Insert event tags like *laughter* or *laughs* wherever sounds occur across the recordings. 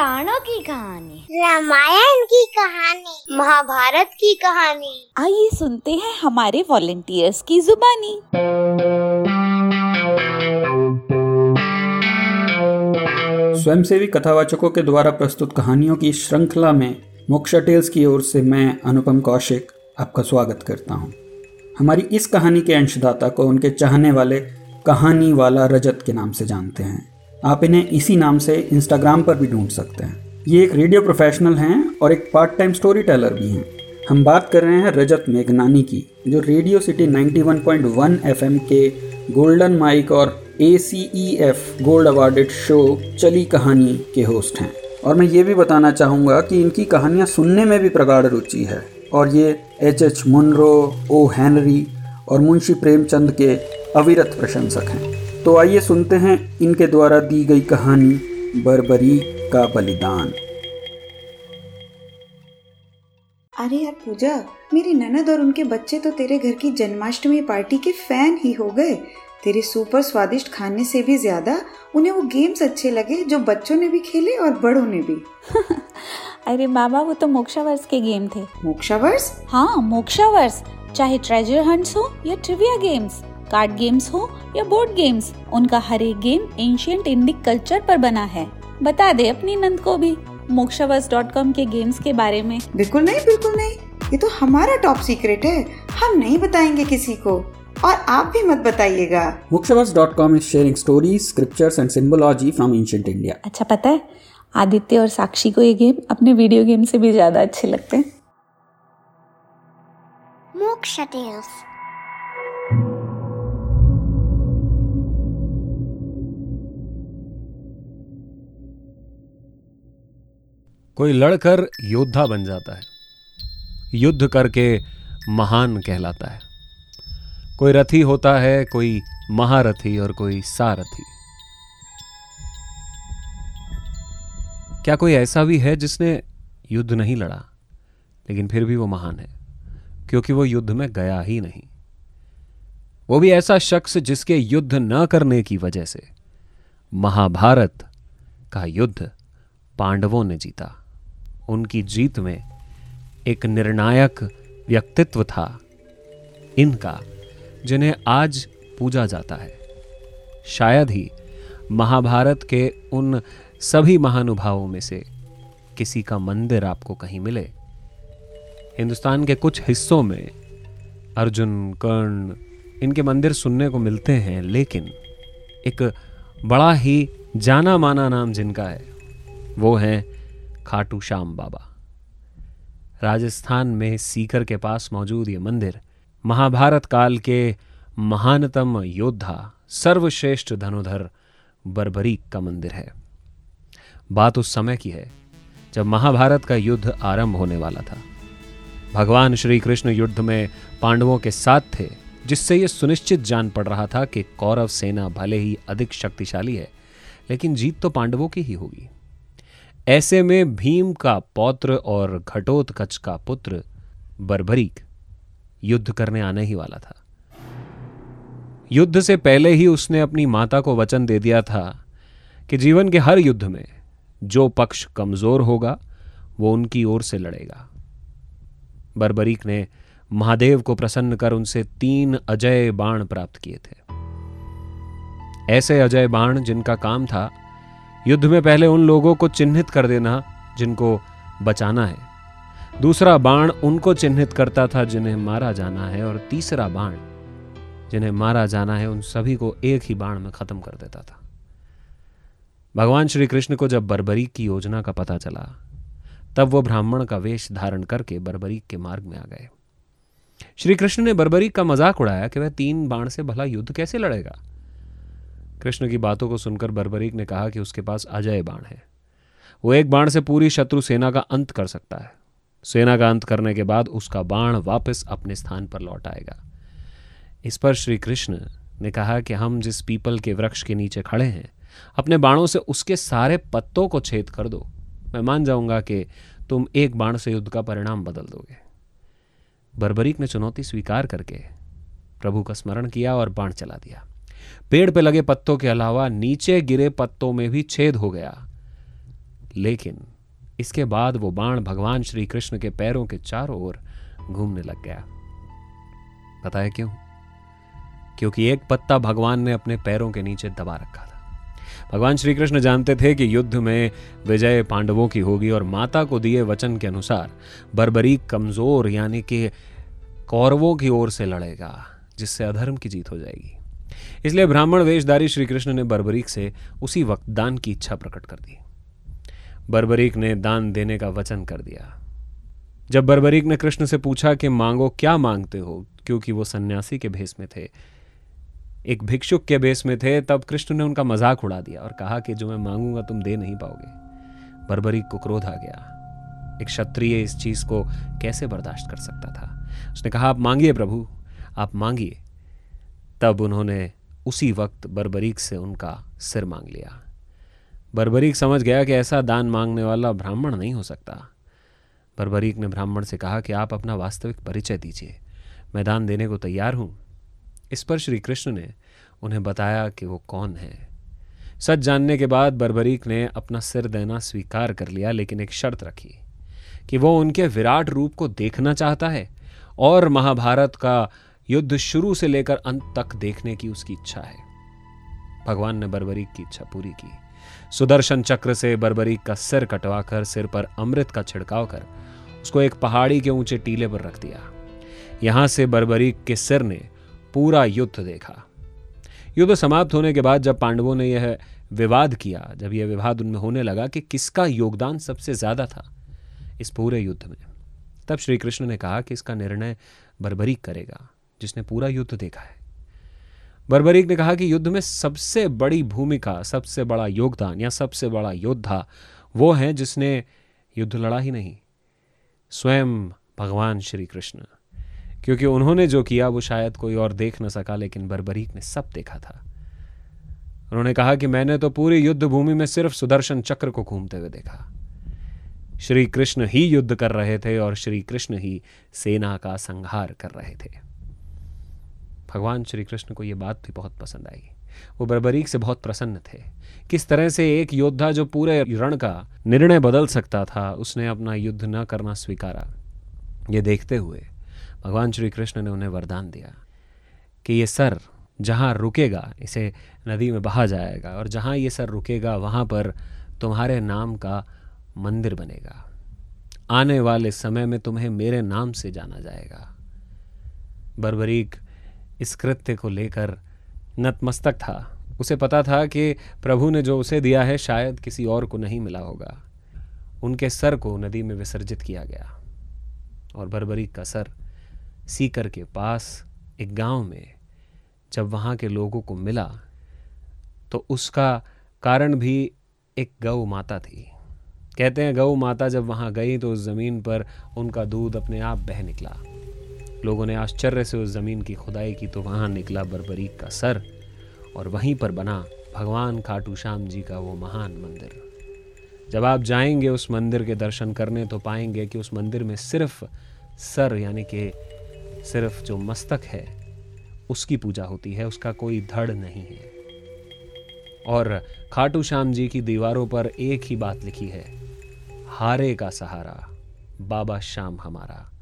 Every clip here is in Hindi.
पुराणों की कहानी। रामायण की कहानी। महाभारत की कहानी। आइए सुनते हैं हमारे वॉलेंटियर्स की जुबानी। स्वयंसेवी कथावाचकों के द्वारा प्रस्तुत कहानियों की श्रृंखला में मोक्षा टेल्स की ओर से मैं अनुपम कौशिक आपका स्वागत करता हूँ। हमारी इस कहानी के अंशदाता को उनके चाहने वाले कहानी वाला रजत के नाम से जानते हैं। आप इन्हें इसी नाम से इंस्टाग्राम पर भी ढूंढ सकते हैं। ये एक रेडियो प्रोफेशनल हैं और एक पार्ट टाइम स्टोरी टेलर भी हैं। हम बात कर रहे हैं रजत मेघनानी की, जो रेडियो सिटी 91.1 एफएम के गोल्डन माइक और A C gold awarded show चली कहानी के होस्ट हैं। और मैं ये भी बताना चाहूँगा कि इनकी कहानियाँ सुनने में भी प्रगाढ़ रुचि है। और ये H H Munro O Henry और मुंशी प्रेमचंद के अविरत प्रशंसक हैं। तो आइए सुनते हैं इनके द्वारा दी गई कहानी बरबरी का बलिदान। अरे यार पूजा मेरी ननद और उनके बच्चे तो तेरे घर की जन्माष्टमी पार्टी के फ़ैन ही हो गए। तेरे सुपर स्वादिष्ट खाने से भी ज़्यादा उन्हें वो गेम्स अच्छे लगे जो बच्चों ने भी खेले और बड़ों ने भी। *laughs* अरे बाबा वो तो मोक्षावर्स के गेम थे। मोक्षावर्स हाँ मोक्षावर्स चाहे ट्रेजर हंट्स हो या ट्रिविया गेम्स कार्ड गेम्स हो या बोर्ड गेम्स उनका हर एक गेम एंशियंट इंडिक कल्चर पर बना है। बता दे अपनी नंद को भी मोक्षावस डॉट कॉम के गेम्स के बारे में। बिल्कुल नहीं बिल्कुल नहीं। ये तो हमारा टॉप सीक्रेट है। हम नहीं बताएँगे किसी को। और आप भी मत बताइएगा। mokshavas.com is sharing stories, scriptures and symbology from ancient India. अच्छा पता है? आदित्य और साक्षी को ये गेम अपने वीडियो गेम से भी ज़्यादा अच्छे लगते हैं। मोक्ष कोई लड़कर योद्धा बन जाता है, युद्ध करके महान कहलाता है। कोई रथी होता है, कोई महारथी और कोई सारथी। क्या कोई ऐसा भी है जिसने युद्ध नहीं लड़ा, लेकिन फिर भी वो महान है, क्योंकि वो युद्ध में गया ही नहीं। वो भी ऐसा शख्स जिसके युद्ध न करने की वजह से महाभारत का युद्ध पांडवों ने जीता। उनकी जीत में एक निर्णायक व्यक्तित्व था, इनका, जिन्हें आज पूजा जाता है। शायद ही महाभारत के उन सभी महानुभावों में से किसी का मंदिर आपको कहीं मिले। हिंदुस्तान के कुछ हिस्सों में अर्जुन, कर्ण, इनके मंदिर सुनने को मिलते हैं, लेकिन एक बड़ा ही जाना माना नाम जिनका है, वो है खाटू श्याम बाबा। राजस्थान में सीकर के पास मौजूद ये मंदिर महाभारत काल के महानतम योद्धा, सर्वश्रेष्ठ धनुधर बर्बरीक का मंदिर है। बात उस समय की है, जब महाभारत का युद्ध आरंभ होने वाला था। भगवान श्री कृष्ण युद्ध में पांडवों के साथ थे, जिससे यह सुनिश्चित जान पड़ रहा था कि कौरव सेना भले ही अधिक शक्तिशाली है, लेकिन जीत तो पांडवों की ही होगी। ऐसे में भीम का पौत्र और घटोत्कच का पुत्र बर्बरीक युद्ध करने आने ही वाला था। युद्ध से पहले ही उसने अपनी माता को वचन दे दिया था कि जीवन के हर युद्ध में जो पक्ष कमज़ोर होगा, वो उनकी ओर से लड़ेगा। बर्बरीक ने महादेव को प्रसन्न कर उनसे तीन अजय बाण प्राप्त किए थे। ऐसे अजय बाण जिनका काम था युद्ध में पहले उन लोगों को चिन्हित कर देना जिनको बचाना है। दूसरा बाण उनको चिन्हित करता था जिन्हें मारा जाना है और तीसरा बाण जिन्हें मारा जाना है उन सभी को एक ही बाण में खत्म कर देता था। भगवान श्री कृष्ण को जब बर्बरीक की योजना का पता चला, तब वो ब्राह्मण का वेश धारण करके बर्बरीक के मार्ग में आ गए। श्री कृष्ण ने बर्बरीक का मज़ाक उड़ाया कि वह तीन बाण से भला युद्ध कैसे लड़ेगा? कृष्ण की बातों को सुनकर बर्बरीक ने कहा कि उसके पास अजय बाण है। वो एक बाण से पूरी शत्रु सेना का अंत कर सकता है। सेना का अंत करने के बाद उसका बाण वापस अपने स्थान पर लौट आएगा। इस पर श्री कृष्ण ने कहा कि हम जिस पीपल के वृक्ष के नीचे खड़े हैं, अपने बाणों से उसके सारे पत्तों को छेद कर दो। मैं मान जाऊँगा कि तुम एक बाण से युद्ध का परिणाम बदल दोगे। बर्बरीक ने चुनौती स्वीकार करके प्रभु का स्मरण किया और बाण चला दिया। पेड़ पे लगे पत्तों के अलावा नीचे गिरे पत्तों में भी छेद हो गया। लेकिन इसके बाद वो बाण भगवान श्री कृष्ण के पैरों के चारों ओर घूमने लग गया। पता है क्यों? क्योंकि एक पत्ता भगवान ने अपने पैरों के नीचे दबा रखा था। भगवान श्री कृष्ण जानते थे कि युद्ध में विजय पांडवों की होगी और माता को दिए वचन के अनुसार बर्बरीक कमज़ोर यानी कि कौरवों की ओर से लड़ेगा, जिससे अधर्म की जीत हो जाएगी। इसलिए ब्राह्मण वेशधारी श्री कृष्ण ने बर्बरीक से उसी वक्त दान की इच्छा प्रकट कर दी। बर्बरीक ने दान देने का वचन कर दिया। जब बर्बरीक ने कृष्ण से पूछा कि मांगो क्या मांगते हो, क्योंकि वो सन्यासी के भेष में थे, एक भिक्षुक के बेस में थे, तब कृष्ण ने उनका मज़ाक उड़ा दिया और कहा कि जो मैं मांगूँगा तुम दे नहीं पाओगे। बर्बरीक को क्रोध आ गया। एक क्षत्रिय इस चीज़ को कैसे बर्दाश्त कर सकता था? उसने कहा, आप मांगिए प्रभु, आप मांगिए। तब उन्होंने उसी वक्त बर्बरीक से उनका सिर मांग लिया। बर्बरीक समझ गया कि ऐसा दान मांगने वाला ब्राह्मण नहीं हो सकता। बर्बरीक ने ब्राह्मण से कहा कि आप अपना वास्तविक परिचय दीजिए। मैं दान देने को तैयार हूँ। इस पर श्री कृष्ण ने उन्हें बताया कि वो कौन है। सच जानने के बाद बर्बरीक ने अपना सिर देना स्वीकार कर लिया, लेकिन एक शर्त रखी कि वो उनके विराट रूप को देखना चाहता है और महाभारत का युद्ध शुरू से लेकर अंत तक देखने की उसकी इच्छा है। भगवान ने बर्बरीक की इच्छा पूरी की। सुदर्शन चक्र से बर्बरीक का सिर कटवाकर सिर पर अमृत का छिड़काव कर उसको एक पहाड़ी के ऊँचे टीले पर रख दिया। यहाँ से बर्बरीक के सिर ने पूरा युद्ध देखा। युद्ध समाप्त होने के बाद जब पांडवों ने यह विवाद किया, जब यह विवाद उनमें होने लगा कि किसका योगदान सबसे ज़्यादा था इस पूरे युद्ध में, तब श्री कृष्ण ने कहा कि इसका निर्णय बर्बरीक करेगा। जिसने पूरा युद्ध देखा है। बर्बरीक ने कहा कि युद्ध में सबसे बड़ी भूमिका, सबसे बड़ा योगदान या सबसे बड़ा योद्धा वो है जिसने युद्ध लड़ा ही नहीं, स्वयं भगवान श्री कृष्ण। क्योंकि उन्होंने जो किया, वो शायद कोई और देख न सका, लेकिन बर्बरीक ने सब देखा था। उन्होंने कहा कि मैंने तो पूरी युद्ध भूमि में सिर्फ़ सुदर्शन चक्र को घूमते हुए देखा। श्री कृष्ण ही युद्ध कर रहे थे और श्री कृष्ण ही सेना का संहार कर रहे थे। भगवान श्री कृष्ण को यह बात भी बहुत पसंद आई। वो बर्बरीक से बहुत प्रसन्न थे। किस तरह से एक योद्धा जो पूरे रण का निर्णय बदल सकता था, उसने अपना युद्ध न करना स्वीकारा। ये देखते हुए भगवान श्री कृष्ण ने उन्हें वरदान दिया कि ये सर जहाँ रुकेगा, इसे नदी में बहा जाएगा और जहाँ ये सर रुकेगा, वहाँ पर तुम्हारे नाम का मंदिर बनेगा। आने वाले समय में तुम्हें मेरे नाम से जाना जाएगा। बर्बरीक इस कृत्य को लेकर नतमस्तक था। उसे पता था कि प्रभु ने जो उसे दिया है, शायद किसी और को नहीं मिला होगा। उनके सर को नदी में विसर्जित किया गया और बर्बरीक का सर सीकर के पास एक गाँव में जब वहाँ के लोगों को मिला तो उसका कारण भी एक गौ माता थी। कहते हैं गौ माता जब वहाँ गई तो उस ज़मीन पर उनका दूध अपने आप बह निकला। लोगों ने आश्चर्य से उस ज़मीन की खुदाई की तो वहाँ निकला बरबरीक का सर और वहीं पर बना भगवान खाटू श्याम जी का वो महान मंदिर। जब आप जाएँगे उस मंदिर के दर्शन करने तो पाएँगे कि उस मंदिर में सिर्फ़ सर, यानी कि सिर्फ़ जो मस्तक है, उसकी पूजा होती है, उसका कोई धड़ नहीं है। और खाटू श्याम जी की दीवारों पर एक ही बात लिखी है, हारे का सहारा, बाबा श्याम हमारा।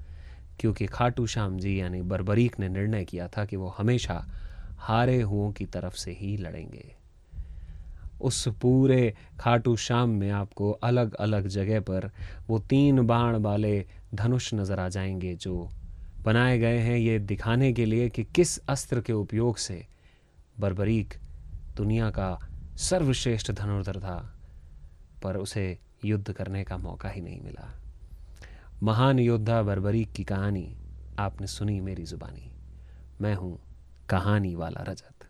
क्योंकि खाटू श्याम जी यानी बरबरीक ने निर्णय किया था कि वो हमेशा हारे हुओं की तरफ़ से ही लड़ेंगे। उस पूरे खाटू श्याम में आपको अलग अलग जगह पर वो तीन बाण वाले धनुष नज़र आ जाएँगे जो बनाए गए हैं ये दिखाने के लिए कि किस अस्त्र के उपयोग से बर्बरीक दुनिया का सर्वश्रेष्ठ धनुर्धर था, पर उसे युद्ध करने का मौका ही नहीं मिला। महान योद्धा बर्बरीक की कहानी आपने सुनी मेरी जुबानी। मैं हूँ कहानी वाला रजत।